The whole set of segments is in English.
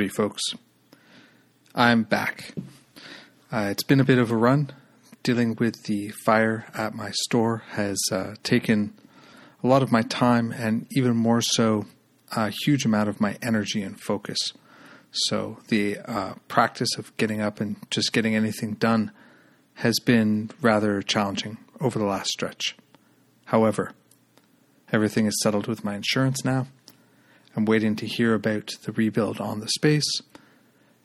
Howdy, folks. I'm back. Uh, it's been a bit of a run. Dealing with the fire at my store has uh, taken a lot of my time and even more so, a huge amount of my energy and focus. So, the uh, practice of getting up and just getting anything done has been rather challenging over the last stretch. However, everything is settled with my insurance now. I'm waiting to hear about the rebuild on the space.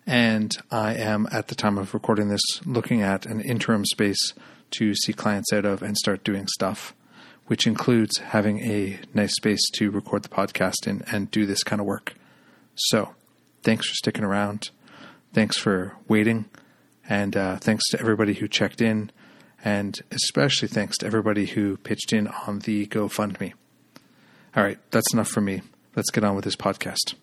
And I am, at the time of recording this, looking at an interim space to see clients out of and start doing stuff, which includes having a nice space to record the podcast in and do this kind of work. So, thanks for sticking around. Thanks for waiting. And uh, thanks to everybody who checked in. And especially thanks to everybody who pitched in on the GoFundMe. All right, that's enough for me. Let's get on with this podcast.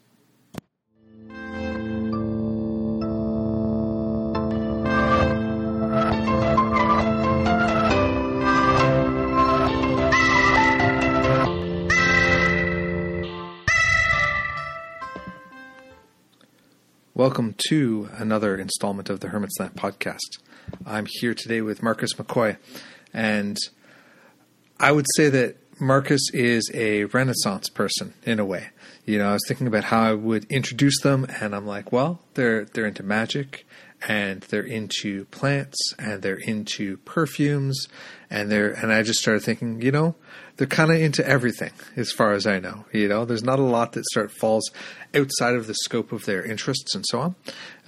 Welcome to another installment of the Hermit's Net podcast. I'm here today with Marcus McCoy, and I would say that Marcus is a Renaissance person in a way. You know, I was thinking about how I would introduce them, and I'm like, well, they're they're into magic, and they're into plants, and they're into perfumes, and they're and I just started thinking, you know, they're kind of into everything as far as I know. You know, there's not a lot that sort of falls outside of the scope of their interests and so on.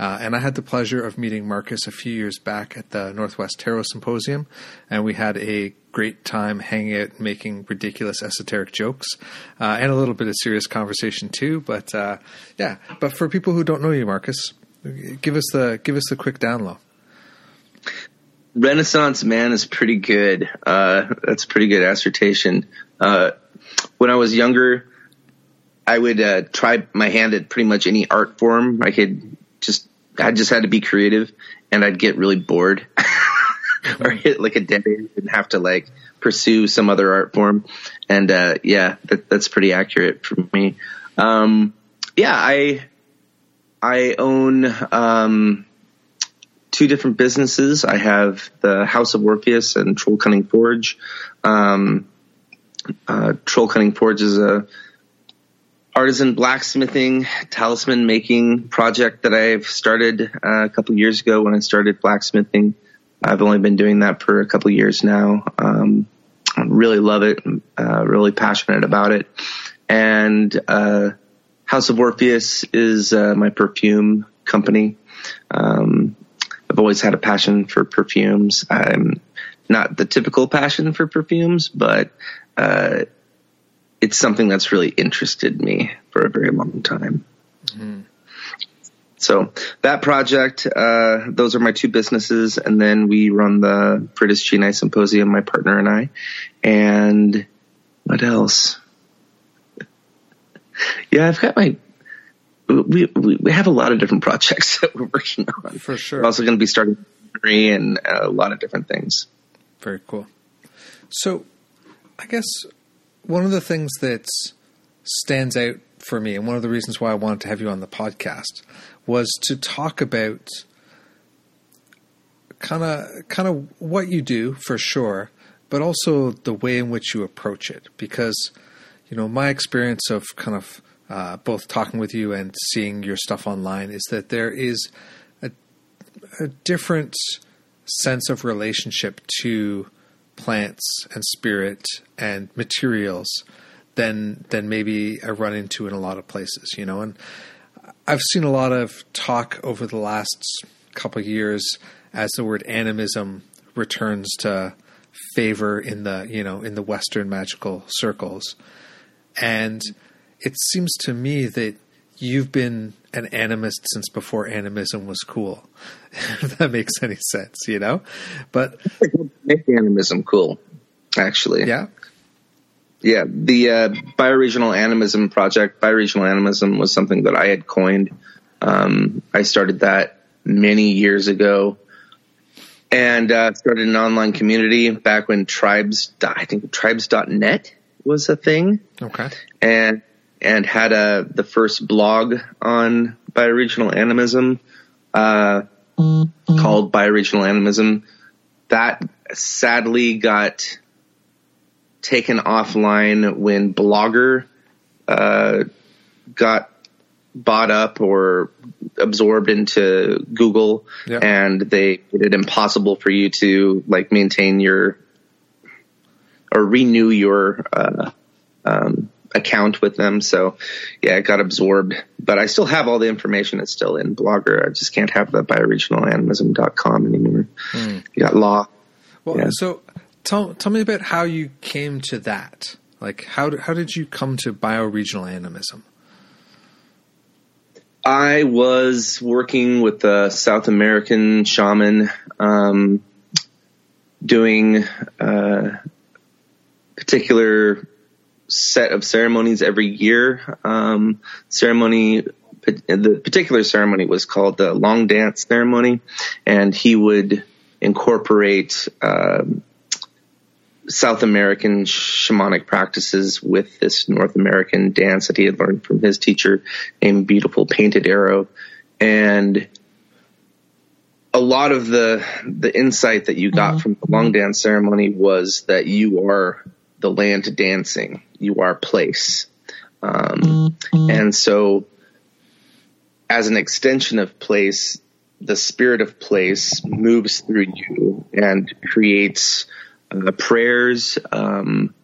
Uh, and I had the pleasure of meeting Marcus a few years back at the Northwest Tarot Symposium, and we had a great time hanging out, making ridiculous esoteric jokes, uh, and a little bit of serious conversation too. But uh, yeah, but for people who don't know you, Marcus, give us the give us the quick down low. Renaissance man is pretty good. Uh, that's a pretty good assertion. Uh, when I was younger, I would uh, try my hand at pretty much any art form. I could just, I just had to be creative, and I'd get really bored or hit like a dead end and have to like pursue some other art form. And uh, yeah, that, that's pretty accurate for me. Um, yeah, I I own. Um, two different businesses. I have the House of Orpheus and Troll Cunning Forge. Um, uh, Troll Cunning Forge is a artisan blacksmithing, talisman making project that I've started uh, a couple years ago when I started blacksmithing. I've only been doing that for a couple years now. Um, I really love it. Uh, really passionate about it. And uh, House of Orpheus is uh, my perfume company. Um, I've always had a passion for perfumes. I'm not the typical passion for perfumes, but uh, it's something that's really interested me for a very long time. Mm-hmm. So that project, uh, those are my two businesses, and then we run the Viridis Genii Symposium, my partner and I. And what else? yeah, I've got my we, we, we have a lot of different projects that we're working on. For sure. We're also going to be starting and a lot of different things. Very cool. So, I guess one of the things that stands out for me, and one of the reasons why I wanted to have you on the podcast, was to talk about kind of kind of what you do for sure, but also the way in which you approach it. Because you know, my experience of kind of uh, both talking with you and seeing your stuff online is that there is a, a different sense of relationship to plants and spirit and materials than than maybe I run into in a lot of places, you know. And I've seen a lot of talk over the last couple of years as the word animism returns to favor in the you know in the Western magical circles, and it seems to me that you've been an animist since before animism was cool. if that makes any sense, you know? But make animism cool, actually. Yeah. Yeah, the uh, bioregional animism project, bioregional animism was something that I had coined. Um, I started that many years ago and uh, started an online community back when tribes, I think tribes.net was a thing. Okay. And and had a the first blog on bioregional animism uh, mm-hmm. called Bioregional Animism. That sadly got taken offline when Blogger uh, got bought up or absorbed into Google, and they made it impossible for you to like maintain your or renew your uh, um, account with them. So yeah, it got absorbed, but I still have all the information. It's still in Blogger. I just can't have the bioregionalanimism.com anymore. Mm. You got law. Well, yeah. so tell, tell me about how you came to that. Like how, how did you come to bioregional animism? I was working with a South American shaman, um, doing, uh, particular set of ceremonies every year. Um, ceremony, the particular ceremony was called the long dance ceremony, and he would incorporate um, South American shamanic practices with this North American dance that he had learned from his teacher named Beautiful Painted Arrow, and a lot of the the insight that you got mm-hmm. from the long dance ceremony was that you are the land dancing. You are place. Um, mm-hmm. And so, as an extension of place, the spirit of place moves through you and creates uh, prayers. Um,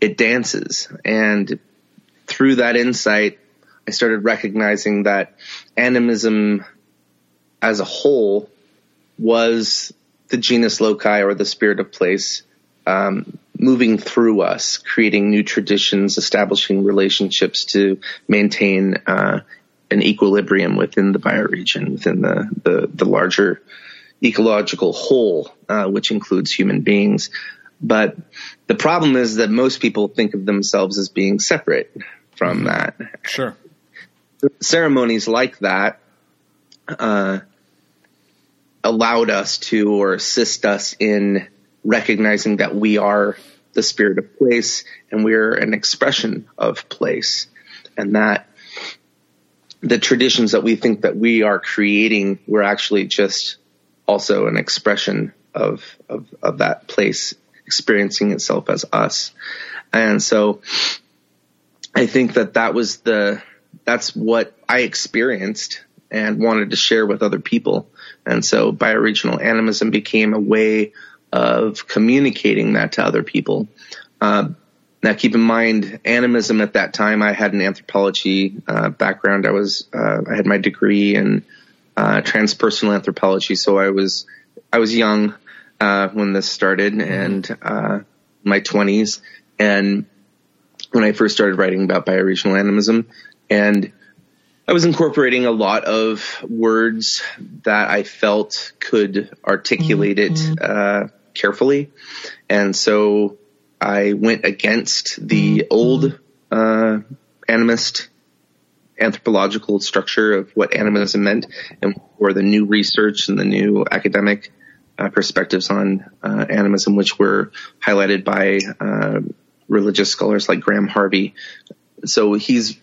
it dances. And through that insight, I started recognizing that animism as a whole was the genius loci or the spirit of place um, moving through us, creating new traditions, establishing relationships to maintain uh, an equilibrium within the bioregion, within the, the, the larger ecological whole, uh, which includes human beings. But the problem is that most people think of themselves as being separate from mm-hmm. that. Sure. Ceremonies like that uh, allowed us to or assist us in recognizing that we are the spirit of place and we're an expression of place and that the traditions that we think that we are creating we're actually just also an expression of, of, of that place experiencing itself as us. And so I think that that was the, that's what I experienced and wanted to share with other people. And so bioregional animism became a way of communicating that to other people. Uh, now, keep in mind, animism at that time, I had an anthropology uh, background. I was, uh, I had my degree in uh, transpersonal anthropology, so I was, I was young uh, when this started, and uh, my twenties, and when I first started writing about bioregional animism, and I was incorporating a lot of words that I felt could articulate mm-hmm. it uh, carefully. And so I went against the mm-hmm. old uh, animist anthropological structure of what animism meant and for the new research and the new academic uh, perspectives on uh, animism, which were highlighted by uh, religious scholars like Graham Harvey. So he's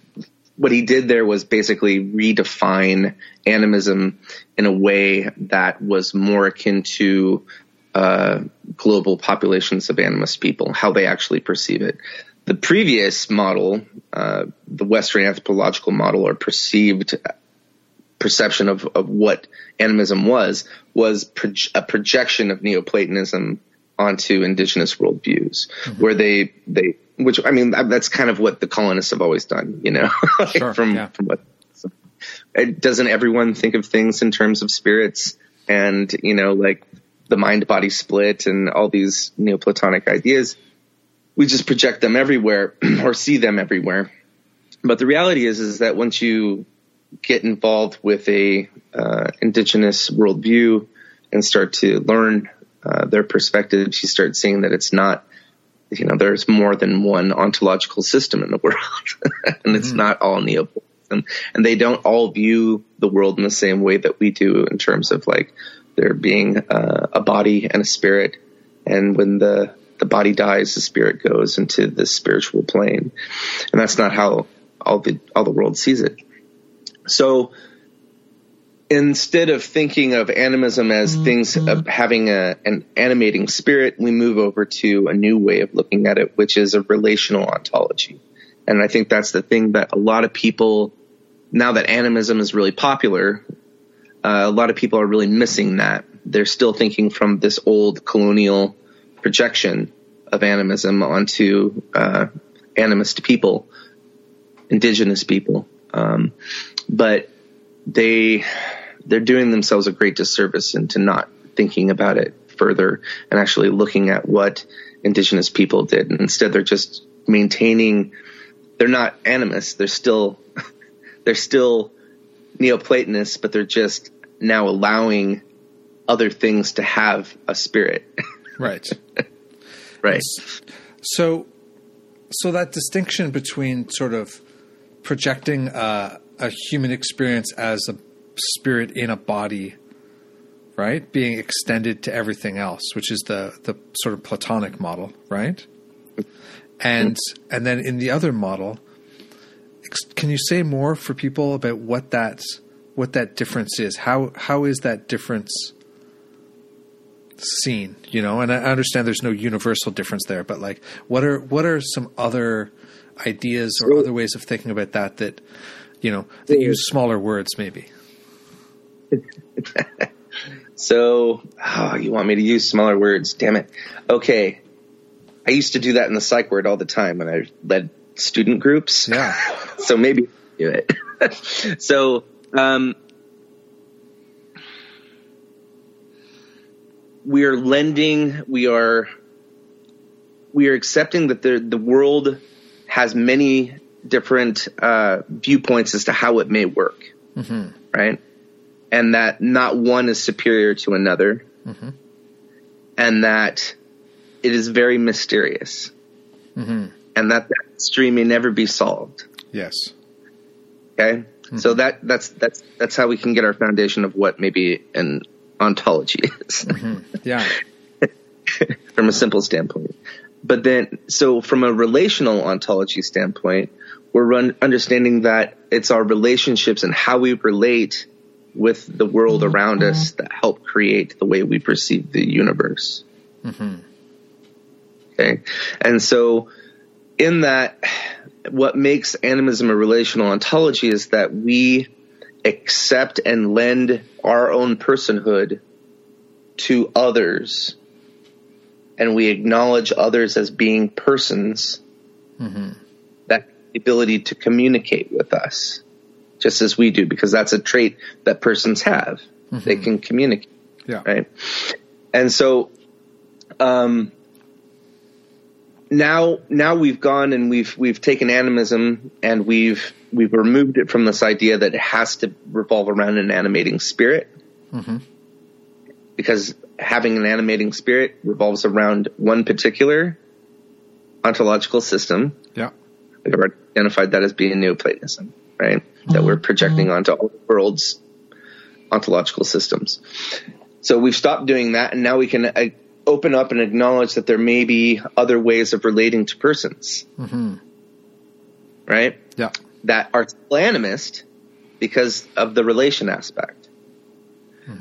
what he did there was basically redefine animism in a way that was more akin to uh, global populations of animist people, how they actually perceive it. The previous model, uh, the Western anthropological model or perceived perception of, of what animism was, was pro- a projection of Neoplatonism onto indigenous worldviews, mm-hmm. where they, they, which I mean, that's kind of what the colonists have always done, you know, sure, from, yeah. from what, so, doesn't everyone think of things in terms of spirits and, you know, like the mind body split and all these Neoplatonic ideas. We just project them everywhere or see them everywhere. But the reality is, is that once you get involved with a uh, indigenous worldview and start to learn uh, their perspectives, you start seeing that it's not, you know, there's more than one ontological system in the world, and it's mm-hmm. not all Neoplatonism, and they don't all view the world in the same way that we do in terms of like there being uh, a body and a spirit. And when the, the body dies, the spirit goes into the spiritual plane. And that's not how all the all the world sees it. So instead of thinking of animism as things of having a, an animating spirit, we move over to a new way of looking at it, which is a relational ontology. And I think that's the thing that a lot of people, now that animism is really popular, uh, a lot of people are really missing that. They're still thinking from this old colonial projection of animism onto uh, animist people, indigenous people. Um, but they they're doing themselves a great disservice into not thinking about it further and actually looking at what indigenous people did. And instead, they're just maintaining. They're not animists. They're still they're still Neoplatonists, but they're just now allowing other things to have a spirit. Right. right. So, so that distinction between sort of projecting uh, a human experience as a spirit in a body, right, being extended to everything else, which is the the sort of Platonic model, right, and and then in the other model, can you say more for people about what that what that difference is? How how is that difference? Seen you know and i understand there's no universal difference there but like what are what are some other ideas or other ways of thinking about that that you know that use smaller words maybe So, oh, you want me to use smaller words? Damn it. Okay. I used to do that in the psych word all the time when I led student groups. yeah so maybe do it. so, um, we are lending, we are, we are accepting that the, the world has many different, uh, viewpoints as to how it may work. Right. And that not one is superior to another. And that it is very mysterious. mm-hmm. And that that mystery may never be solved. yes Okay. So that that's that's that's how we can get our foundation of what maybe an ontology is mm-hmm. yeah from a simple standpoint. But then, so from a relational ontology standpoint, we're run, understanding that it's our relationships and how we relate with the world mm-hmm. around us mm-hmm. that help create the way we perceive the universe. Okay. And so in that, what makes animism a relational ontology is that we accept and lend our own personhood to others. And we acknowledge others as being persons that have the ability to communicate with us just as we do because that's a trait that persons have. They can communicate yeah. right? And so, um, now now we've gone and we've we've taken animism and we've we've removed it from this idea that it has to revolve around an animating spirit, mm-hmm. because having an animating spirit revolves around one particular ontological system. yeah We've identified that as being Neoplatonism, right? That we're mm-hmm. projecting mm-hmm. onto all the world's ontological systems. So we've stopped doing that, and now we can uh, open up and acknowledge that there may be other ways of relating to persons, right? yeah That are still animist because of the relation aspect.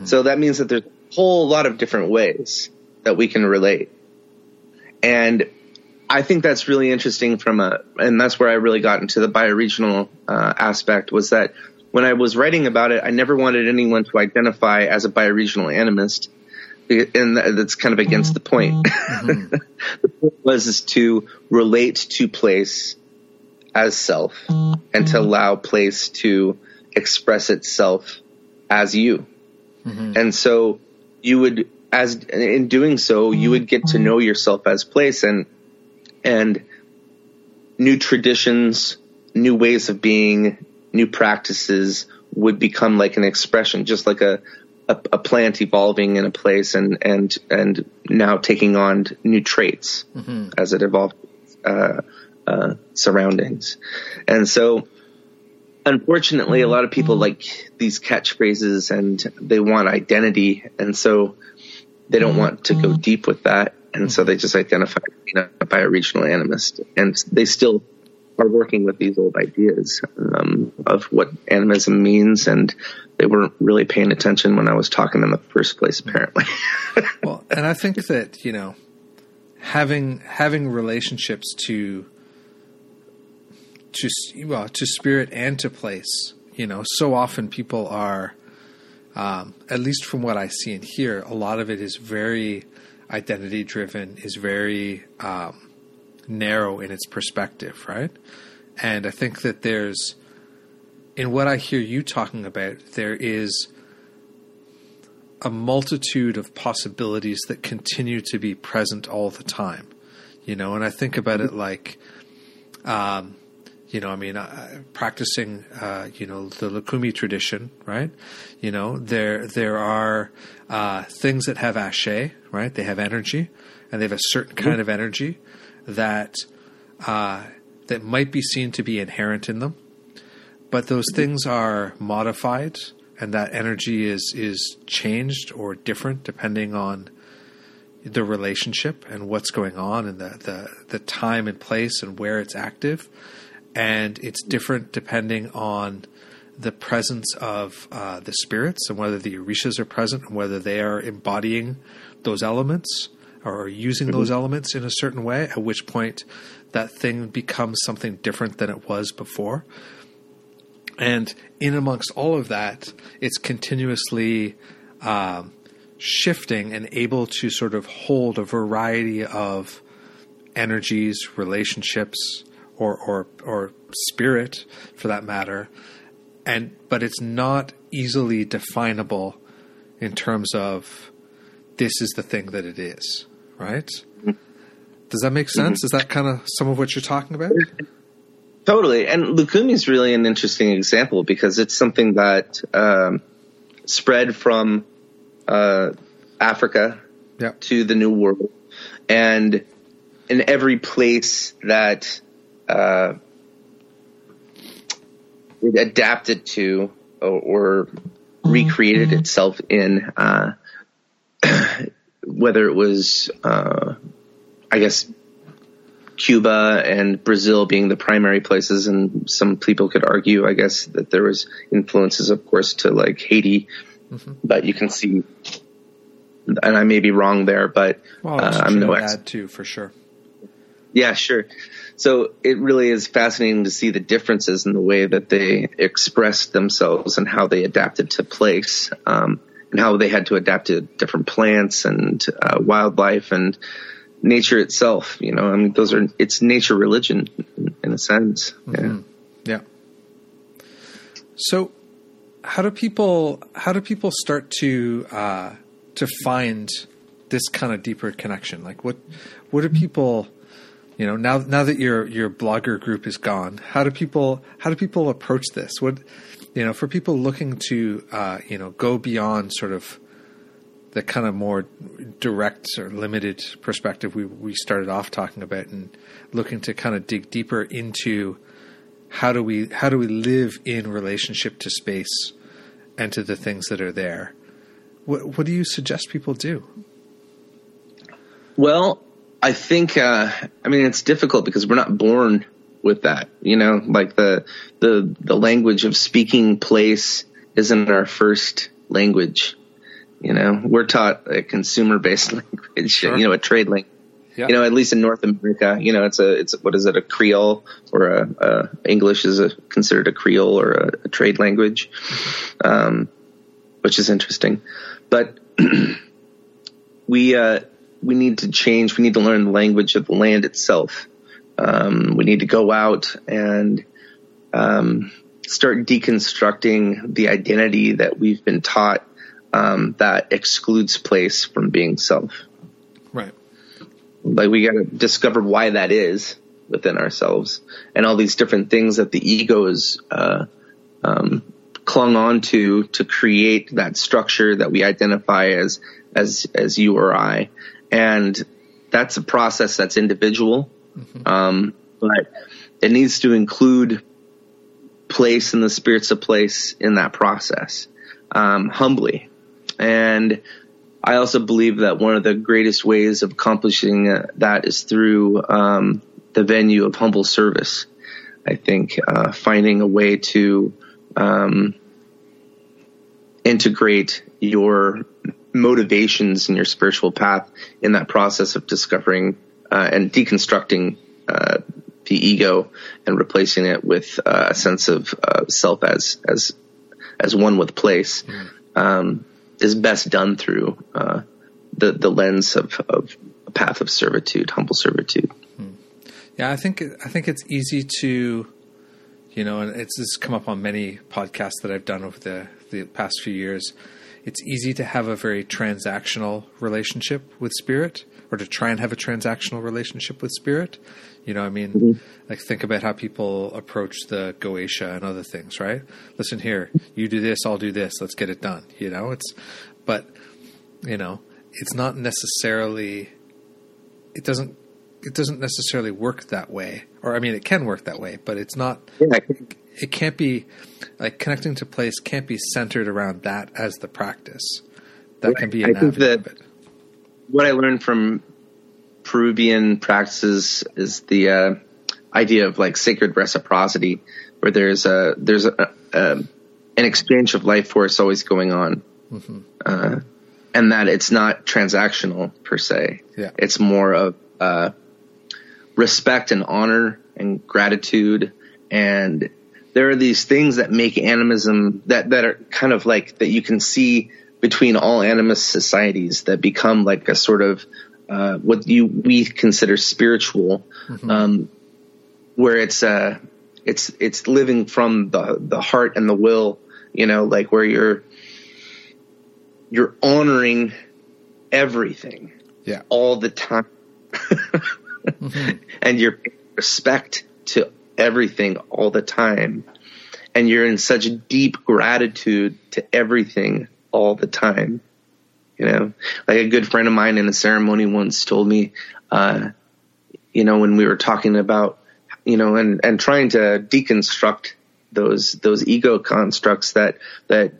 So that means that there's a whole lot of different ways that we can relate. And I think that's really interesting from a, and that's where I really got into the bioregional uh, aspect was that when I was writing about it, I never wanted anyone to identify as a bioregional animist. And that's kind of against the point. Mm-hmm. the point was is to relate to place as self and to allow place to express itself as you. Mm-hmm. And so you would, as in doing so, you would get to know yourself as place and, and new traditions, new ways of being, new practices would become like an expression, just like a, a, a plant evolving in a place and, and, and now taking on new traits as it evolved, uh, uh, surroundings. And so, unfortunately, a lot of people like these catchphrases and they want identity. And so they don't want to go deep with that. And so they just identify you know, bioregional animist and they still are working with these old ideas um, of what animism means, and they weren't really paying attention when I was talking in the first place, apparently. well, and I think that you know, having having relationships to to well to spirit and to place, you know, so often people are, um, at least from what I see and hear, a lot of it is very identity driven, is very um, narrow in its perspective, right? And I think that there's, in what I hear you talking about, there is a multitude of possibilities that continue to be present all the time, you know. And I think about it like, um, you know, I mean, uh, practicing, uh, you know, the Lukumi tradition, right? You know, there there are uh, things that have ashe, right? They have energy, and they have a certain kind mm-hmm. of energy that uh, that might be seen to be inherent in them, but those things are modified, and that energy is is changed or different depending on the relationship and what's going on and the, the, the time and place and where it's active. And it's different depending on the presence of uh, the spirits and whether the orishas are present and whether they are embodying those elements or using mm-hmm. those elements in a certain way, at which point that thing becomes something different than it was before. And in amongst all of that, it's continuously um, shifting and able to sort of hold a variety of energies, relationships, or or or spirit, for that matter. And but it's not easily definable in terms of this is the thing that it is right? Does that make sense? Mm-hmm. Is that kind of some of what you're talking about? Totally. And Lukumi is really an interesting example because it's something that um, spread from uh, Africa yep. to the New World. And in every place that uh, it adapted to or, or recreated mm-hmm. itself in, uh, whether it was, uh, I guess, Cuba and Brazil being the primary places, and some people could argue, I guess, that there was influences, of course, to like Haiti, mm-hmm. but you can see, and I may be wrong there, but well, uh, I'm no expert too, for sure. Yeah, sure. So it really is fascinating to see the differences in the way that they expressed themselves and how they adapted to place. Um, and how they had to adapt to different plants and uh, wildlife and nature itself. You know, I mean, those are it's nature religion in a sense. Mm-hmm. Yeah. Yeah. So, how do people how do people start to uh, to find this kind of deeper connection? Like, what what do people you know now now that your your blogger group is gone how do people how do people approach this what you know, for people looking to, uh, you know, go beyond sort of the kind of more direct or limited perspective we, we started off talking about and looking to kind of dig deeper into how do we how do we live in relationship to space and to the things that are there. What, what do you suggest people do? Well i think uh, i mean it's difficult because we're not born with that. You know, like the the the language of speaking place isn't our first language. You know, we're taught a consumer based language. Sure. You know, a trade language. Yeah. You know, at least in North America, you know, it's a it's what is it a Creole or a, a English is a, considered a Creole or a, a trade language, um, which is interesting. But we uh, we need to change. We need to learn the language of the land itself. Um, we need to go out and um, start deconstructing the identity that we've been taught um, that excludes place from being self. Right. Like we got to discover why that is within ourselves, and all these different things that the ego is uh, um, clung on to to create that structure that we identify as as as you or I, and that's a process that's individual Um, but it needs to include place and the spirits of place in that process, um, humbly. And I also believe that one of the greatest ways of accomplishing that is through um, the venue of humble service. I think uh, finding a way to um, integrate your motivations in your spiritual path in that process of discovering uh, and deconstructing uh, the ego and replacing it with uh, a sense of uh, self as as as one with place mm. um, is best done through uh, the the lens of, of a path of servitude, humble servitude. Mm. Yeah, I think I think it's easy to, you know, and it's this come up on many podcasts that I've done over the the past few years. It's easy to have a very transactional relationship with spirit, or to try and have a transactional relationship with spirit. You know, I mean, mm-hmm. like think about how people approach the Goetia and other things, right? Listen here, you do this, I'll do this, let's get it done. You know, it's, but, you know, it's not necessarily, it doesn't, it doesn't necessarily work that way. Or, I mean, it can work that way, but it's not, yeah. it can't be, like, connecting to place can't be centered around that as the practice. That can be an I think that what I learned from Peruvian practices is the uh, idea of like sacred reciprocity, where there's a there's a, a an exchange of life force always going on, mm-hmm. uh, and that it's not transactional per se. Yeah. It's more of uh, respect and honor and gratitude, and there are these things that make animism that that are kind of like that you can see between all animist societies that become like a sort of uh, what you we consider spiritual, mm-hmm. um, where it's uh, it's it's living from the the heart and the will, you know, like where you're you're honoring everything, yeah, all the time, mm-hmm. and you're respect to everything all the time, and you're in such deep gratitude to everything all the time. You know, like a good friend of mine in a ceremony once told me, uh, you know, when we were talking about, you know, and, and trying to deconstruct those, those ego constructs that, that,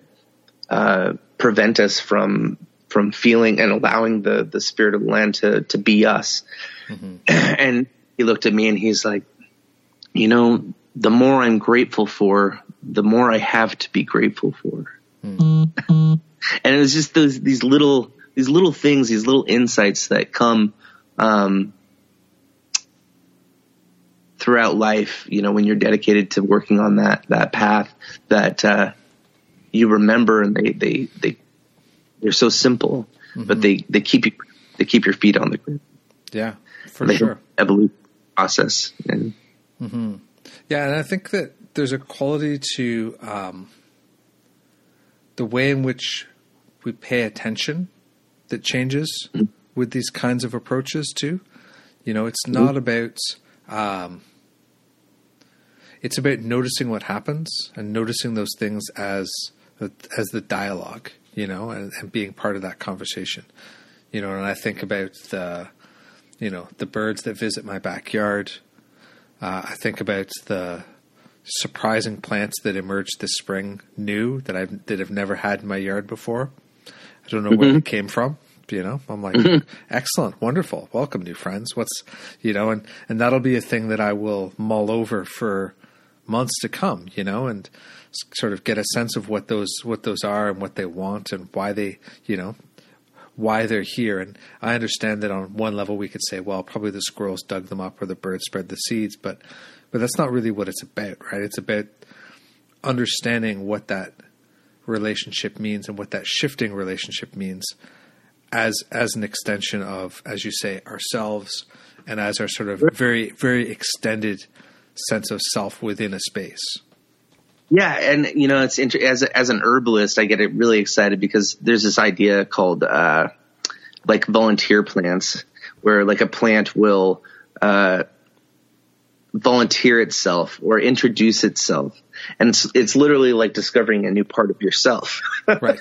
uh, prevent us from, from feeling and allowing the, the spirit of the land to, to be us. Mm-hmm. And he looked at me and he's like, you know, the more I'm grateful for, the more I have to be grateful for. Mm-hmm. and it was just those these little these little things, these little insights that come um, throughout life. You know, when you're dedicated to working on that that path, that uh, you remember, and they they they they're so simple, mm-hmm. but they they keep you they keep your feet on the ground. Yeah, for they sure. Evolution process and. Mm-hmm. Yeah, and I think that there's a quality to um, the way in which we pay attention that changes mm-hmm. with these kinds of approaches too. You know, it's not mm-hmm. about um, it's about noticing what happens and noticing those things as as the dialogue, you know, and, and being part of that conversation. You know, and I think about the you know the birds that visit my backyard. Uh, I think about the surprising plants that emerged this spring, new that I've that have never had in my yard before. I don't know mm-hmm. where it came from. You know, I'm like, mm-hmm. excellent, wonderful, welcome, new friends. What's you know, and and that'll be a thing that I will mull over for months to come. You know, and sort of get a sense of what those what those are and what they want and why they you know why they're here. And I understand that on one level we could say, well, probably the squirrels dug them up or the birds spread the seeds, but but that's not really what it's about, right? It's about understanding what that relationship means and what that shifting relationship means as as an extension of, as you say, ourselves and as our sort of very very extended sense of self within a space. Yeah, and you know, it's inter- as as an herbalist, I get really excited because there's this idea called uh, like volunteer plants, where like a plant will uh, volunteer itself or introduce itself. And it's, it's literally like discovering a new part of yourself. Right.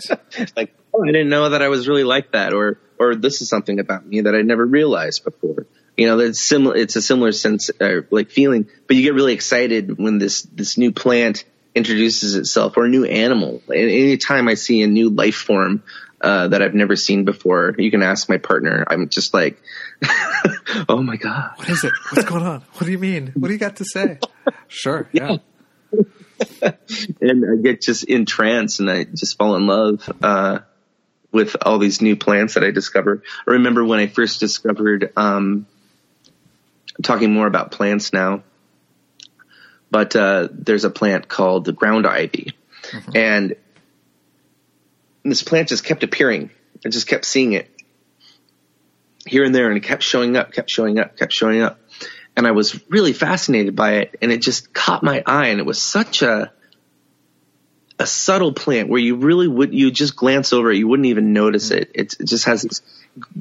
like, oh, I didn't know that I was really like that or, or this is something about me that I never realized before. You know, that's similar, it's a similar sense, uh, like feeling, but you get really excited when this, this new plant introduces itself or a new animal. And anytime I see a new life form, uh, that I've never seen before. You can ask my partner. I'm just like, oh my god, What is it? What's going on? What do you mean? What do you got to say? Sure. Yeah. and I get just entranced and I just fall in love uh, with all these new plants that I discover. I remember when I first discovered. Um, talking more about plants now, but uh, there's a plant called the ground ivy, and this plant just kept appearing. I just kept seeing it here and there, and it kept showing up, kept showing up, kept showing up, and I was really fascinated by it, and it just caught my eye, and it was such a a subtle plant where you really would you just glance over it, you wouldn't even notice it. It, it just has this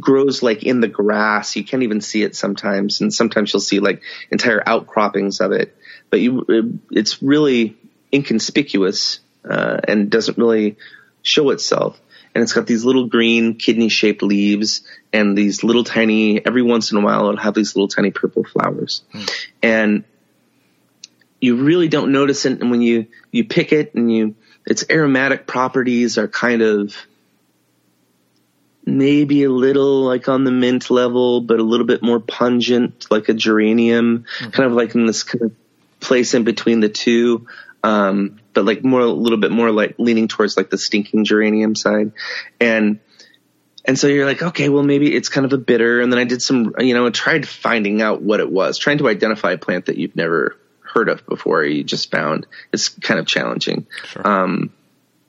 grows like in the grass. You can't even see it sometimes, and sometimes you'll see like entire outcroppings of it. But you, it, it's really inconspicuous uh, and doesn't really show itself. And it's got these little green kidney shaped leaves and these little tiny. Every once in a while, it'll have these little tiny purple flowers, hmm. and you really don't notice it. And when you you pick it and you its aromatic properties are kind of maybe a little like on the mint level, but a little bit more pungent, like a geranium, hmm. kind of like in this kind of place in between the two. Um, but like more, a little bit more like leaning towards like the stinking geranium side. And, and so you're like, okay, well, maybe it's kind of a bitter. And then I did some, you know, I tried finding out what it was, trying to identify a plant that you've never heard of before. You just found it's kind of challenging. Sure. Um,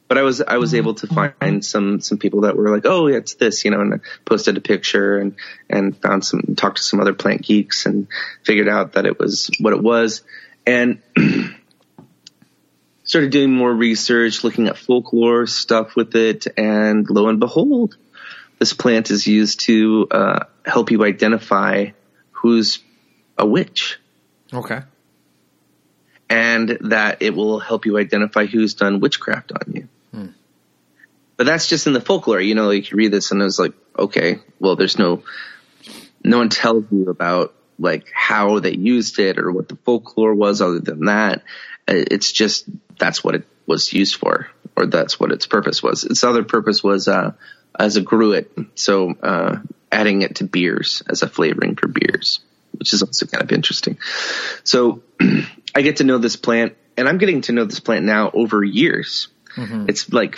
but I was I was able to find some some people that were like, oh, yeah, it's this, you know, and I posted a picture and and found some talked to some other plant geeks and figured out that it was what it was, and started doing more research, looking at folklore stuff with it, and lo and behold, this plant is used to uh, help you identify who's a witch Okay. and that it will help you identify who's done witchcraft on you. But that's just in the folklore, you know, like you read this and it's like, okay, well, there's no, no one tells you about like how they used it or what the folklore was other than that. Uh, It's just, that's what it was used for, or that's what its purpose was. Its other purpose was, uh, as a gruit. So, uh, adding it to beers as a flavoring for beers, which is also kind of interesting. So I get to know this plant and I'm getting to know this plant now over years. It's like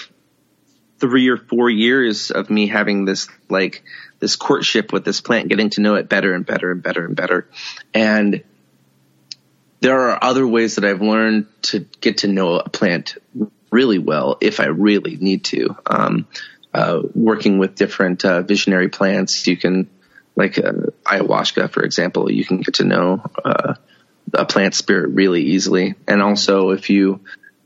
three or four years of me having this like this courtship with this plant, getting to know it better and better and better and better. And there are other ways that I've learned to get to know a plant really well if I really need to. Um, uh, working with different uh, visionary plants, you can like uh, ayahuasca, for example, you can get to know uh, a plant spirit really easily. And also, if you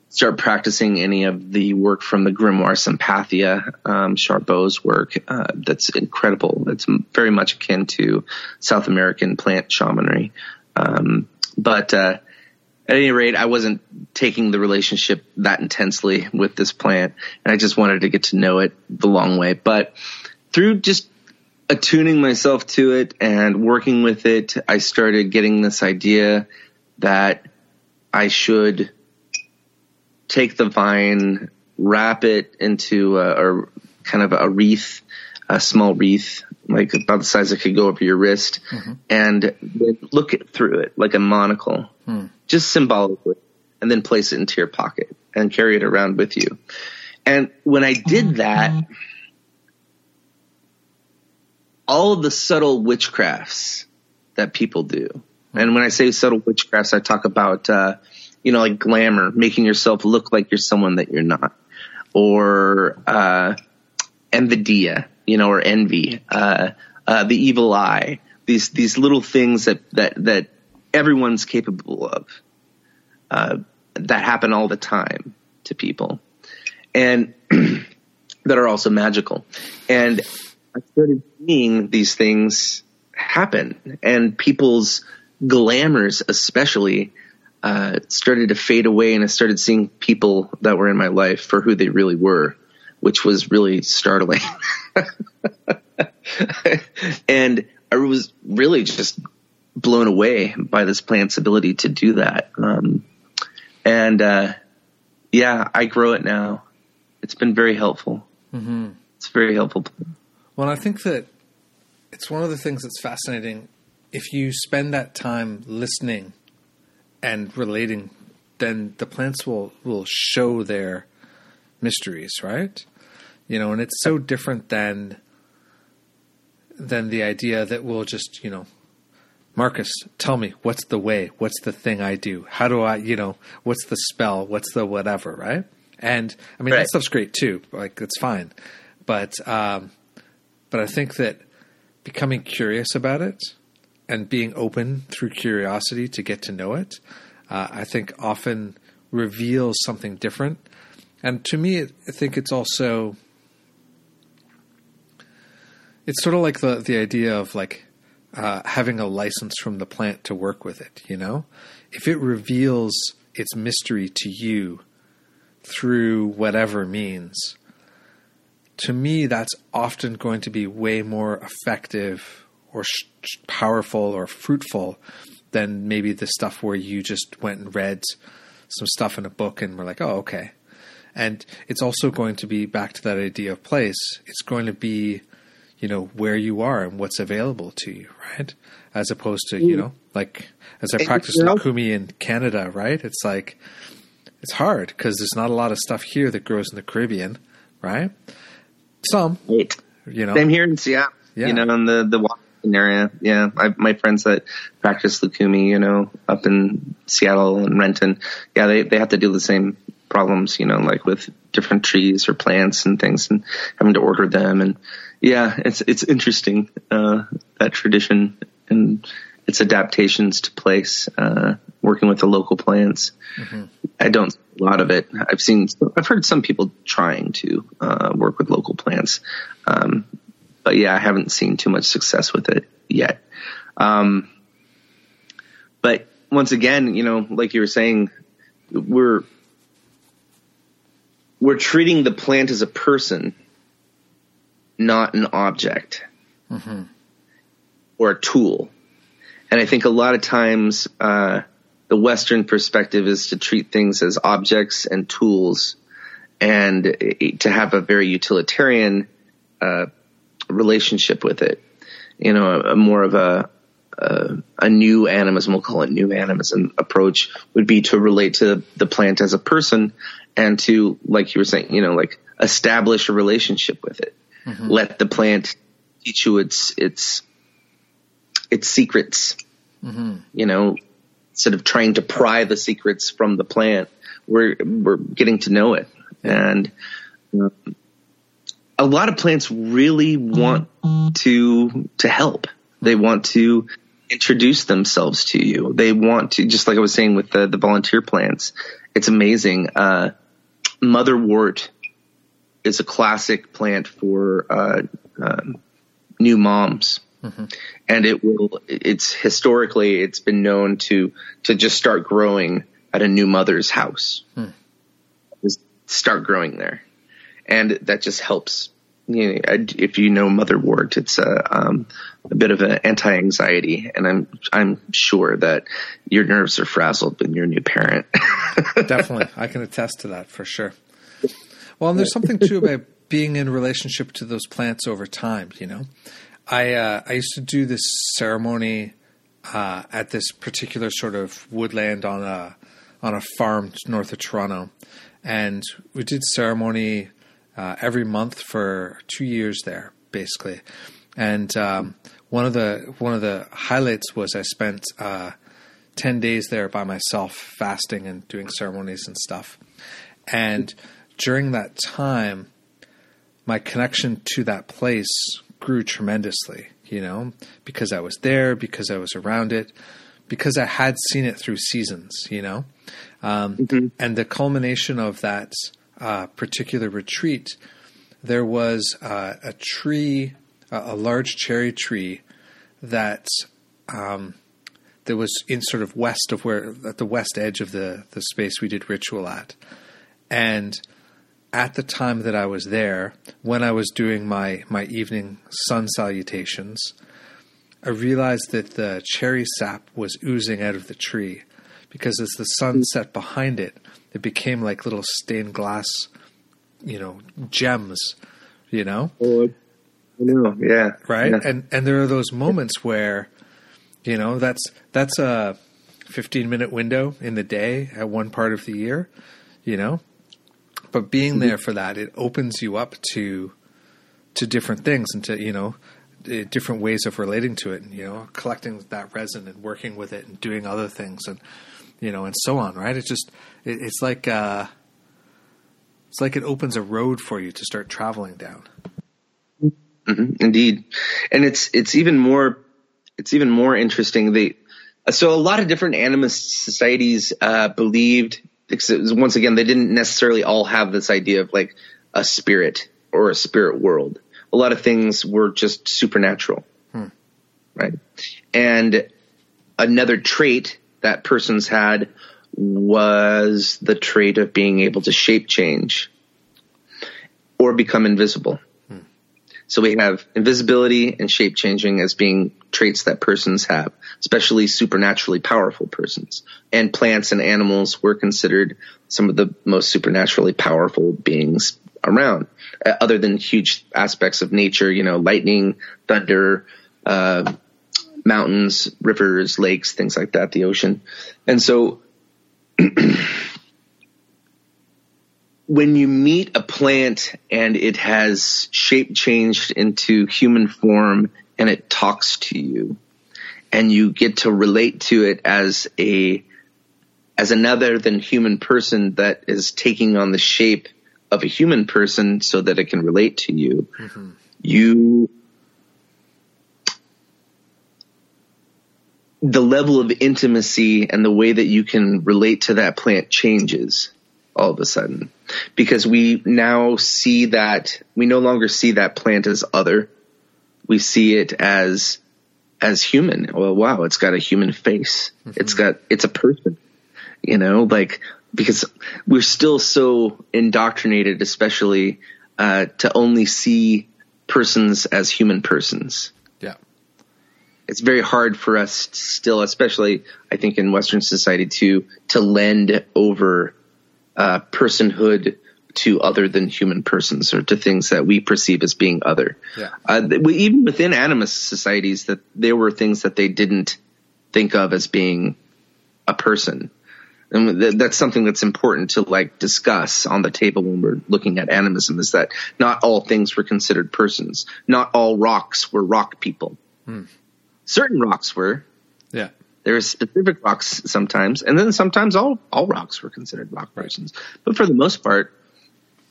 start practicing any of the work from the Grimoire Sympathia, um, Charbot's work, uh, that's incredible. It's very much akin to South American plant shamanry. Um, but, uh, at any rate, I wasn't taking the relationship that intensely with this plant, and I just wanted to get to know it the long way. But through just attuning myself to it and working with it, I started getting this idea that I should take the vine, wrap it into a, a kind of a wreath, a small wreath, like about the size that could go over your wrist, and then look it through it like a monocle, just symbolically, and then place it into your pocket and carry it around with you. And when I did that, all of the subtle witchcrafts that people do. And when I say subtle witchcrafts, I talk about, uh, you know, like glamour, making yourself look like you're someone that you're not, or uh, envidia, you know, or envy, uh, uh, the evil eye. These these little things that that that everyone's capable of, uh, that happen all the time to people, and that are also magical. And I started seeing these things happen, and people's glamours, especially, uh, started to fade away, and I started seeing people that were in my life for who they really were, which was really startling. and I was really just blown away by this plant's ability to do that. Um, and uh, yeah, I grow it now. It's been very helpful. It's it's very helpful. Well, I think that it's one of the things that's fascinating. If you spend that time listening and relating, then the plants will will show their mysteries, right? You know, and it's so different than than the idea that we'll just, you know, Marcus, tell me what's the way, what's the thing I do, how do I, you know, what's the spell, what's the whatever, right? And I mean Right. that stuff's great too, like it's fine, but um, but I think that becoming curious about it and being open through curiosity to get to know it, uh, I think often reveals something different. And to me, I think it's also it's sort of like the the idea of like uh, having a license from the plant to work with it. You know, if it reveals its mystery to you through whatever means, to me, that's often going to be way more effective or sh- powerful or fruitful than maybe the stuff where you just went and read some stuff in a book and were like, oh, okay. And it's also going to be back to that idea of place. It's going to be, you know, where you are and what's available to you, right? As opposed to, mm. you know, like as I practice Lukumi in Canada, right? It's like, it's hard because there's not a lot of stuff here that grows in the Caribbean, right? Some, Right. you know. Same here in Seattle. Yeah. You know, in the the Washington area. Yeah, I, my friends that practice Lukumi, you know, up in Seattle and Renton, yeah, they they have to deal with the same problems. You know, like with different trees or plants and things, and having to order them. And yeah, it's it's interesting uh, that tradition and its adaptations to place. Uh, working with the local plants. I don't see a lot of it. I've seen, I've heard some people trying to uh, work with local plants, um, but yeah, I haven't seen too much success with it yet. Um, but once again, you know, like you were saying, we're we're treating the plant as a person, not an object or a tool. And I think a lot of times uh, the Western perspective is to treat things as objects and tools, and to have a very utilitarian uh, relationship with it. You know, a, a more of a, a a new animism, we'll call it new animism approach, would be to relate to the plant as a person, and to, like you were saying, you know, like establish a relationship with it. Let the plant teach you its its its secrets. You know, instead of trying to pry the secrets from the plant, we're we're getting to know it, and um, a lot of plants really want to to help. They want to introduce themselves to you. They want to, just like I was saying with the the volunteer plants. It's amazing. Uh, Motherwort is a classic plant for uh, um, new moms. And it will it's historically it's been known to to just start growing at a new mother's house. Just start growing there. And that just helps you know, if you know motherwort it's a um, a bit of an anti-anxiety. And i'm i'm sure that your nerves are frazzled when you're a new parent. Definitely. I can attest to that for sure. Well, and there's something too about being in relationship to those plants over time, you know. I uh, I used to do this ceremony uh, at this particular sort of woodland on a on a farm north of Toronto, and we did ceremony uh, every month for two years there, basically. And um, one of the one of the highlights was I spent uh, ten days there by myself, fasting and doing ceremonies and stuff. And during that time, my connection to that place grew tremendously, you know, because I was there, because I was around it, because I had seen it through seasons, you know. Um, And the culmination of that uh, particular retreat, there was uh, a tree, a, a large cherry tree that um, that was in sort of west of where at the west edge of the the space we did ritual at, and at the time that I was there, when I was doing my my evening sun salutations, I realized that the cherry sap was oozing out of the tree because as the sun set behind it, it became like little stained glass, you know, gems, you know? Oh, I know. Yeah. right Yeah. and and there are those moments where you know that's that's a 15 minute window in the day at one part of the year you know but being there for that it opens you up to to different things and to you know eh, different ways of relating to it and you know collecting that resin and working with it and doing other things and you know and so on right? It's just it, it's like uh it's like it opens a road for you to start traveling down. Mhm, Indeed, and it's it's even more it's even more interesting. They so a lot of different animist societies uh, believed because it was- once again they didn't necessarily all have this idea of like a spirit or a spirit world. A lot of things were just supernatural, hmm. right? And another trait that persons had was the trait of being able to shape change or become invisible. So we have invisibility and shape changing as being traits that persons have, especially supernaturally powerful persons. And plants and animals were considered some of the most supernaturally powerful beings around, uh, other than huge aspects of nature, you know, lightning, thunder, uh, mountains, rivers, lakes, things like that, the ocean. And so when you meet a plant and it has shape changed into human form and it talks to you and you get to relate to it as a as another than human person that is taking on the shape of a human person so that it can relate to you mm-hmm. you the level of intimacy and the way that you can relate to that plant changes all of a sudden. Because we now see that we no longer see that plant as other. We see it as as human. Well wow it's got a human face. It's got it's a person you know like because we're still so indoctrinated especially uh, to only see persons as human persons. Yeah. It's very hard for us still, especially I think in Western society, to to lend over uh, personhood to other than human persons or to things that we perceive as being other. Yeah. Uh, we, even within animist societies, that there were things that they didn't think of as being a person. And th- that's something that's important to like discuss on the table when we're looking at animism is that not all things were considered persons. Not all rocks were rock people. Certain rocks were. There were specific rocks sometimes, and then sometimes all, all rocks were considered rock persons. But for the most part,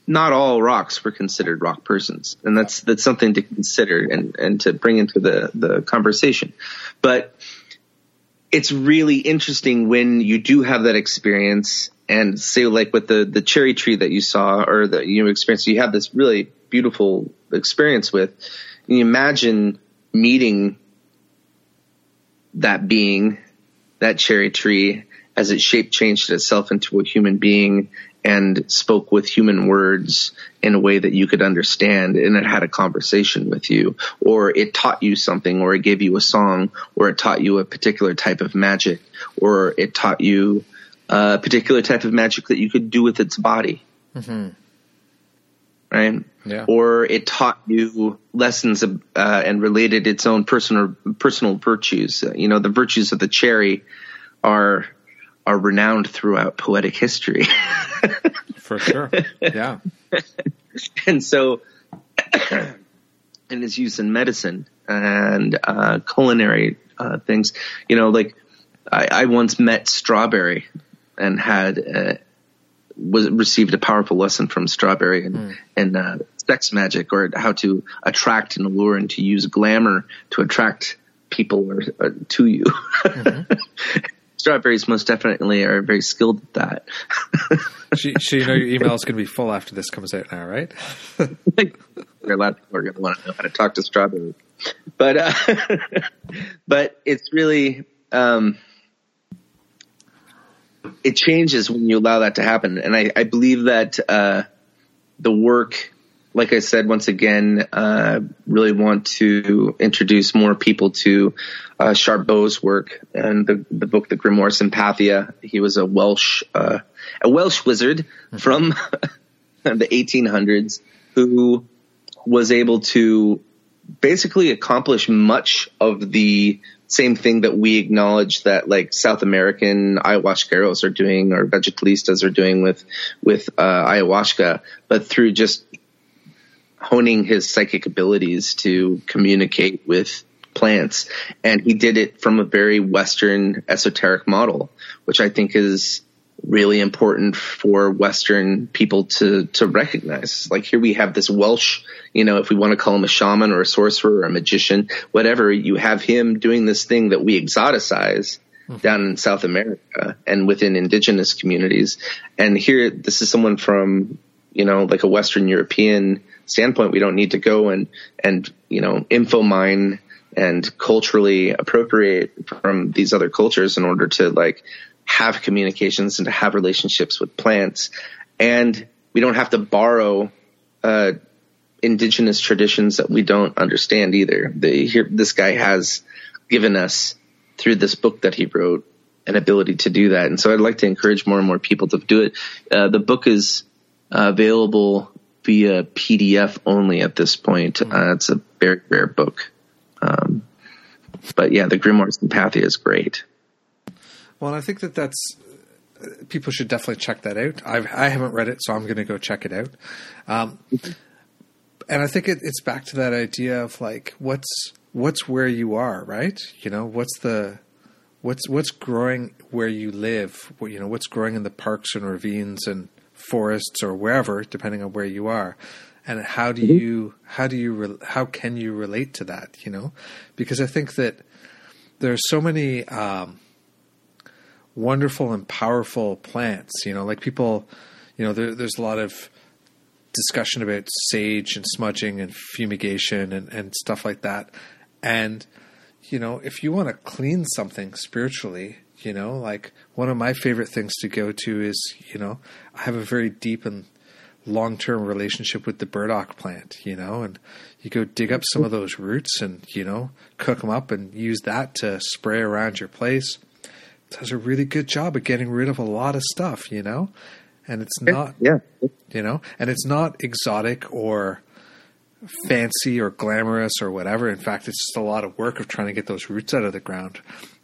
not all rocks were considered rock persons. And that's, that's something to consider and, and to bring into the, the conversation. But it's really interesting when you do have that experience and say like with the, the cherry tree that you saw or that you experienced, you have this really beautiful experience with, and you imagine meeting that being, that cherry tree, as it shape changed itself into a human being and spoke with human words in a way that you could understand and it had a conversation with you or it taught you something or it gave you a song or it taught you a particular type of magic or it taught you a particular type of magic that you could do with its body. Mm-hmm. Right? Yeah. Or it taught you lessons uh, and related its own personal personal virtues. You know, the virtues of the cherry are are renowned throughout poetic history. for sure yeah and so and its use in medicine and uh, culinary uh, things. You know, like I, I once met Strawberry and had uh, was received a powerful lesson from Strawberry and and uh, sex magic or how to attract and allure and to use glamour to attract people or, uh, to you. Strawberries most definitely are very skilled at that. she, she you know your email is going to be full after this comes out now right a lot of people are going to want to know how to talk to strawberry, but uh, but it's really um, it changes when you allow that to happen, and I, I believe that uh, the work, like I said once again, uh, really want to introduce more people to uh, Charubel's work and the the book, The Grimoire Sympathia. He was a Welsh uh, a Welsh wizard from the 1800s who was able to basically accomplish much of the same thing that we acknowledge that like South American ayahuasqueros are doing or vegetalistas are doing with with uh, ayahuasca, but through just honing his psychic abilities to communicate with plants, and he did it from a very Western esoteric model, which I think is really important for Western people to to recognize. Like here we have this Welsh, you know, if we want to call him a shaman or a sorcerer or a magician, whatever, you have him doing this thing that we exoticize mm-hmm. down in South America and within indigenous communities. And here this is someone from, you know, like a Western European standpoint. We don't need to go and and, you know, info mine and culturally appropriate from these other cultures in order to like have communications and to have relationships with plants. And we don't have to borrow, uh, indigenous traditions that we don't understand either. The, here, this guy has given us through this book that he wrote an ability to do that. And so I'd like to encourage more and more people to do it. Uh, the book is uh, available via PDF only at this point. Hmm. Uh, it's a very rare book. Um, but yeah, the Grimoires Sympathia is great. Well, I think that that's people should definitely check that out. I've, I haven't read it, so I'm going to go check it out. Um, and I think it, it's back to that idea of like what's what's where you are, right? You know, what's the what's what's growing where you live? You know, what's growing in the parks and ravines and forests or wherever, depending on where you are. And how do mm-hmm. you how do you how can you relate to that? You know, because I think that there's so many um, wonderful and powerful plants. You know, like people, you know, there, there's a lot of discussion about sage and smudging and fumigation and, and stuff like that. And, you know, if you want to clean something spiritually, you know, like one of my favorite things to go to is, you know, I have a very deep and long term relationship with the burdock plant, you know, and you go dig up some of those roots and, you know, cook them up and use that to spray around your place does a really good job of getting rid of a lot of stuff, you know? And it's not, yeah. you know, and it's not exotic or fancy or glamorous or whatever. In fact, it's just a lot of work of trying to get those roots out of the ground,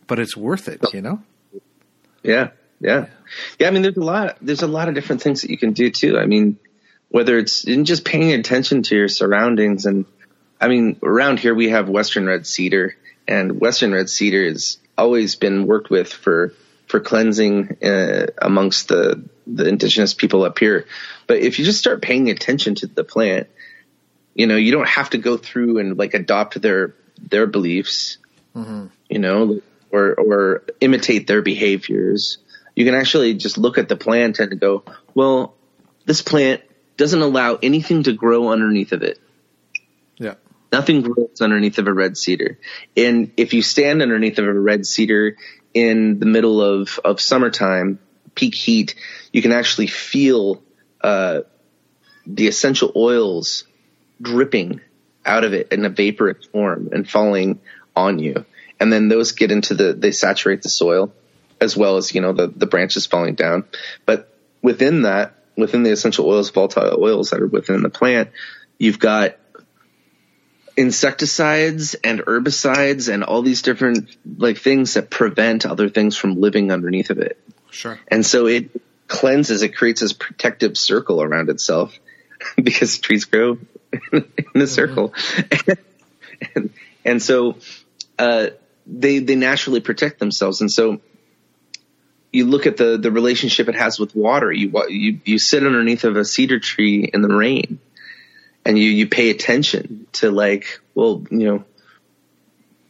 but it's worth it, you know? Yeah. Yeah. Yeah. I mean, there's a lot, there's a lot of different things that you can do too. I mean, whether it's in just paying attention to your surroundings and, I mean, around here we have Western red cedar and Western red cedar is always been worked with for for cleansing uh, amongst the the indigenous people up here. But if you just start paying attention to the plant, you know, you don't have to go through and like adopt their their beliefs, mm-hmm. you know, or or imitate their behaviors. You can actually just look at the plant and go, well, this plant doesn't allow anything to grow underneath of it. Nothing grows underneath of a red cedar. And if you stand underneath of a red cedar in the middle of, of summertime, peak heat, you can actually feel, uh, the essential oils dripping out of it in a vaporous form and falling on you. And then those get into the, they saturate the soil as well as, you know, the, the branches falling down. But within that, within the essential oils, volatile oils that are within the plant, you've got insecticides and herbicides and all these different like things that prevent other things from living underneath of it. Sure. And so it cleanses, it creates this protective circle around itself because trees grow in a mm-hmm. circle. and, and so, uh, they, they naturally protect themselves. And so you look at the, the relationship it has with water. You, you, you sit underneath of a cedar tree in the rain and you you pay attention to like well you know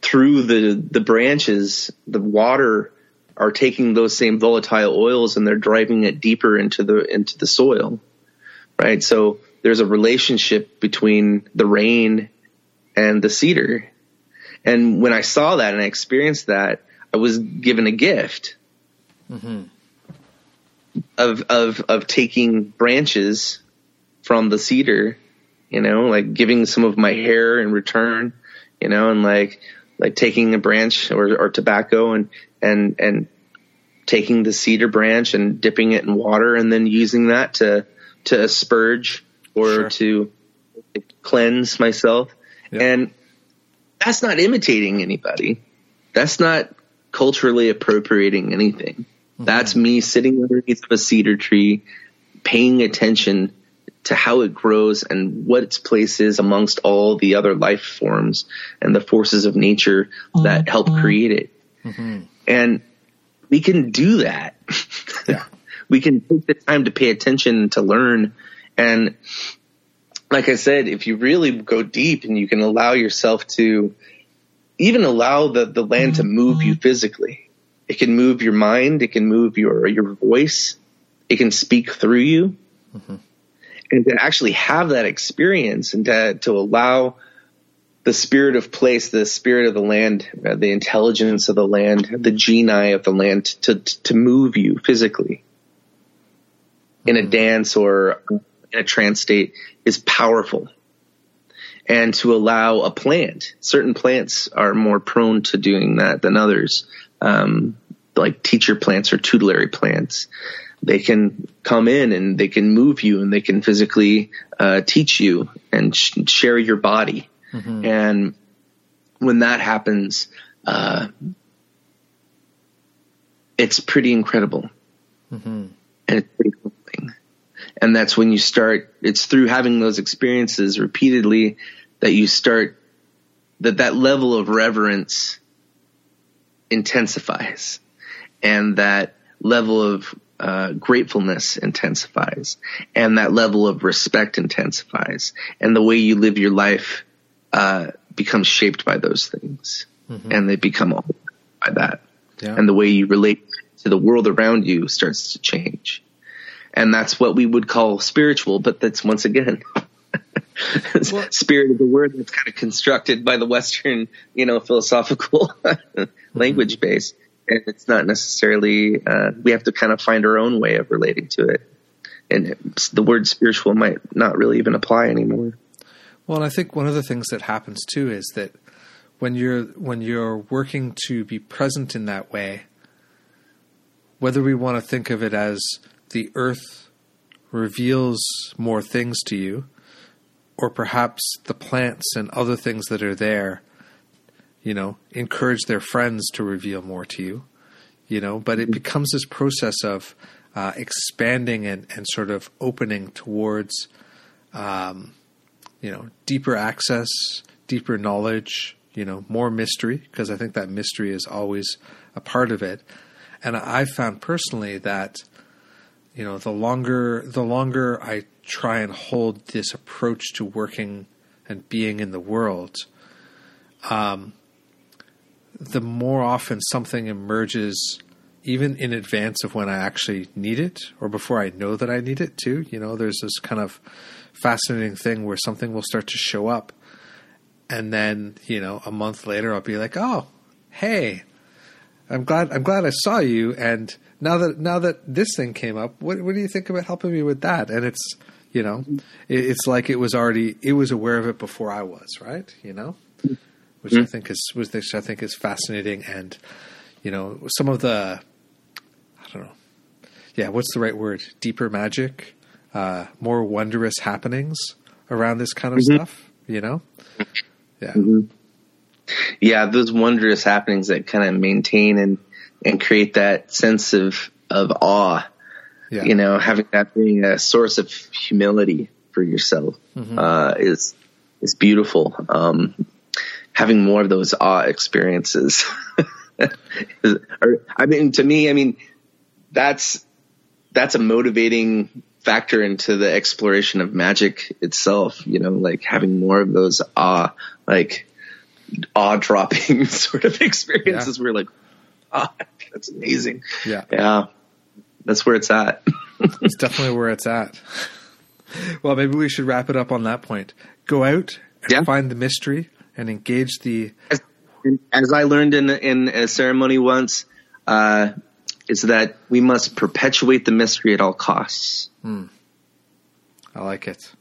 through the the branches the water are taking those same volatile oils and they're driving it deeper into the into the soil right so there's a relationship between the rain and the cedar and when i saw that and i experienced that i was given a gift mm-hmm. of of of taking branches from the cedar you know, like giving some of my hair in return, you know, and like, like taking a branch or, or tobacco and, and, and taking the cedar branch and dipping it in water and then using that to, to asperge or sure. to cleanse myself. Yep. And that's not imitating anybody. That's not culturally appropriating anything. Mm-hmm. That's me sitting underneath of a cedar tree, paying attention to how it grows and what its place is amongst all the other life forms and the forces of nature that mm-hmm. help create it. Mm-hmm. And we can do that. Yeah. we can take the time to pay attention to learn. And like I said, if you really go deep and you can allow yourself to even allow the, the land to move you mm-hmm. physically, it can move your mind. It can move your, your voice. It can speak through you and to actually have that experience and to, to allow the spirit of place, the spirit of the land, uh, the intelligence of the land, the geni of the land to, to move you physically in a dance or in a trance state is powerful. And to allow a plant, certain plants are more prone to doing that than others. Um, like teacher plants or tutelary plants they can come in and they can move you and they can physically uh, teach you and sh- share your body. And when that happens, uh, it's pretty incredible. And it's pretty humbling. And that's when you start, it's through having those experiences repeatedly that you start, that that level of reverence intensifies and that level of uh, gratefulness intensifies and that level of respect intensifies and the way you live your life uh, becomes shaped by those things. And they become all by that. Yeah. and the way you relate to the world around you starts to change. And that's what we would call spiritual but that's once again spirit of the word that's kind of constructed by the western you know philosophical language base and it's not necessarily uh, we have to kind of find our own way of relating to it. And the word spiritual might not really even apply anymore. Well, and I think one of the things that happens too is that when you're when you're working to be present in that way, whether we want to think of it as the earth reveals more things to you, or perhaps the plants and other things that are there, you know, encourage their friends to reveal more to you, you know, but it becomes this process of uh, expanding and, and sort of opening towards you know, deeper access, deeper knowledge, you know, more mystery, because I think that mystery is always a part of it. And I've found personally that, you know, the longer the longer I try and hold this approach to working and being in the world, um, the more often something emerges even in advance of when I actually need it or before I know that I need it too. You know, there's this kind of fascinating thing where something will start to show up and then, you know, a month later I'll be like, "Oh, hey, I'm glad I'm glad I saw you and now that now that this thing came up, what what do you think about helping me with that?" And it's, you know, it, it's like it was already it was aware of it before I was, right? You know? Which I think is which I think is fascinating and you know, some of the I don't know. Yeah, what's the right word? Deeper magic, uh, more wondrous happenings around this kind of stuff. You know, yeah, yeah, those wondrous happenings that kind of maintain and and create that sense of of awe. yeah, You know, having that being a source of humility for yourself uh, is is beautiful. Um, having more of those awe experiences. or, I mean, to me, I mean, that's that's a motivating factor into the exploration of magic itself. You know, like having more of those awe, like awe dropping sort of experiences. Where like, ah, that's amazing. yeah. Yeah, that's where it's at. It's definitely where it's at. well, maybe we should wrap it up on that point. Go out and Yeah. find the mystery and engage the as, as I learned in in a ceremony once, uh, is that we must perpetuate the mystery at all costs. I like it.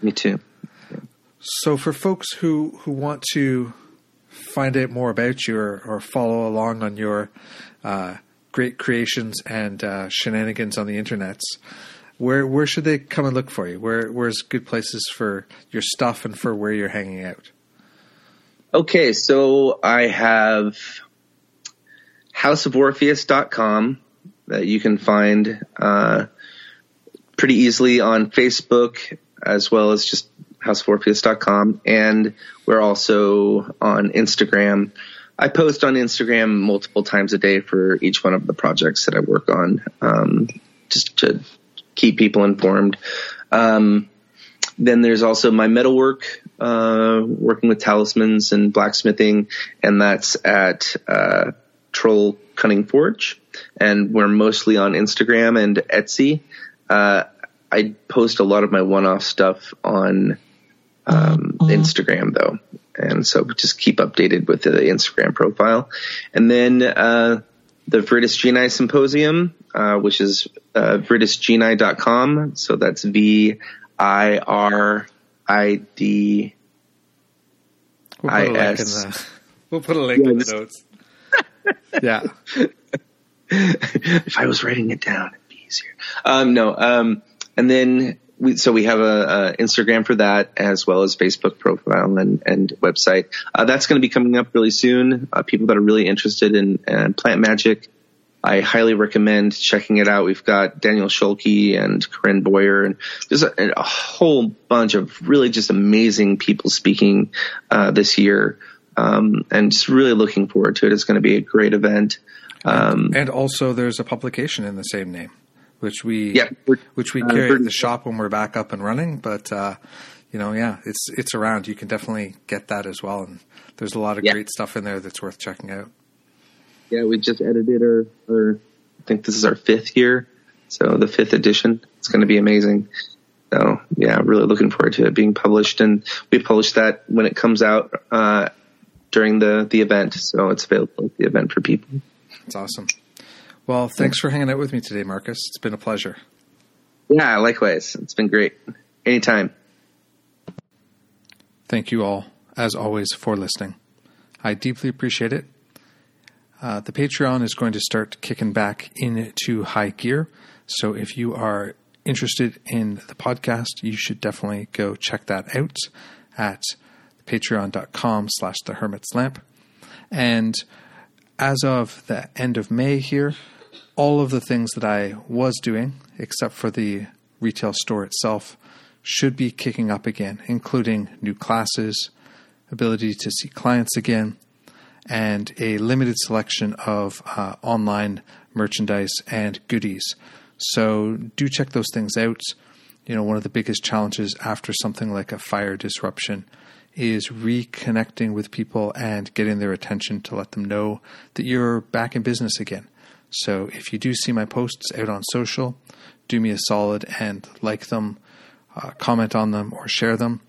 Me too. So, for folks who, who want to find out more about you or, or follow along on your uh, great creations and uh, shenanigans on the internets, where where should they come and look for you? Where where's good places for your stuff and for where you're hanging out? Okay, so I have houseoforpheus.com that you can find uh, pretty easily on Facebook as well as just houseoforpheus.com. And we're also on Instagram. I post on Instagram multiple times a day for each one of the projects that I work on, um, just to keep people informed. Um, then there's also my metalwork, uh, working with talismans and blacksmithing, and that's at uh, Troll Cunning Forge. And we're mostly on Instagram and Etsy. Uh, I post a lot of my one-off stuff on um, mm-hmm. Instagram though, and so just keep updated with the Instagram profile. And then uh, the Viridis Genii Symposium, uh, which is uh. So that's V I R I D I S. We'll put a link in the notes. yeah. if I was writing it down, it'd be easier. Um, no. Um, and then we, so we have a, a, Instagram for that as well as Facebook profile and, and website. Uh, that's going to be coming up really soon. Uh, people that are really interested in, in, plant magic, I highly recommend checking it out. We've got Daniel Schulke and Corinne Boyer and there's a, a whole bunch of really just amazing people speaking, uh, this year. Um, and just really looking forward to it. It's going to be a great event. Um, and also there's a publication in the same name which we yeah, which we uh, carry at the shop when we're back up and running. But uh, you know, yeah, it's it's around. You can definitely get that as well, and there's a lot of yeah. great stuff in there that's worth checking out. Yeah, we just edited our, our I think this is our fifth year, so the fifth edition. It's going to be amazing. So yeah, really looking forward to it being published, and we publish that when it comes out uh, during the the event, so it's available at the event for people. It's awesome. Well, thanks for hanging out with me today, Marcus. It's been a pleasure. Yeah, likewise. It's been great. Anytime. Thank you all, as always, for listening. I deeply appreciate it. Uh, the Patreon is going to start kicking back into high gear. So if you are interested in the podcast, you should definitely go check that out at patreon.com slash the hermit's lamp. And as of the end of May here, all of the things that I was doing, except for the retail store itself, should be kicking up again, including new classes, ability to see clients again, and a limited selection of uh, online merchandise and goodies. So do check those things out. You know, one of the biggest challenges after something like a fire disruption is reconnecting with people and getting their attention to let them know that you're back in business again. So if you do see my posts out on social, do me a solid and like them, uh, comment on them, or share them.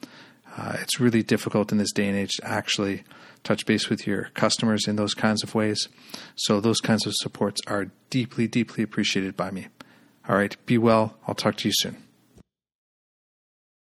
Uh, it's really difficult in this day and age to actually touch base with your customers in those kinds of ways. So those kinds of supports are deeply, deeply appreciated by me. All right, be well. I'll talk to you soon.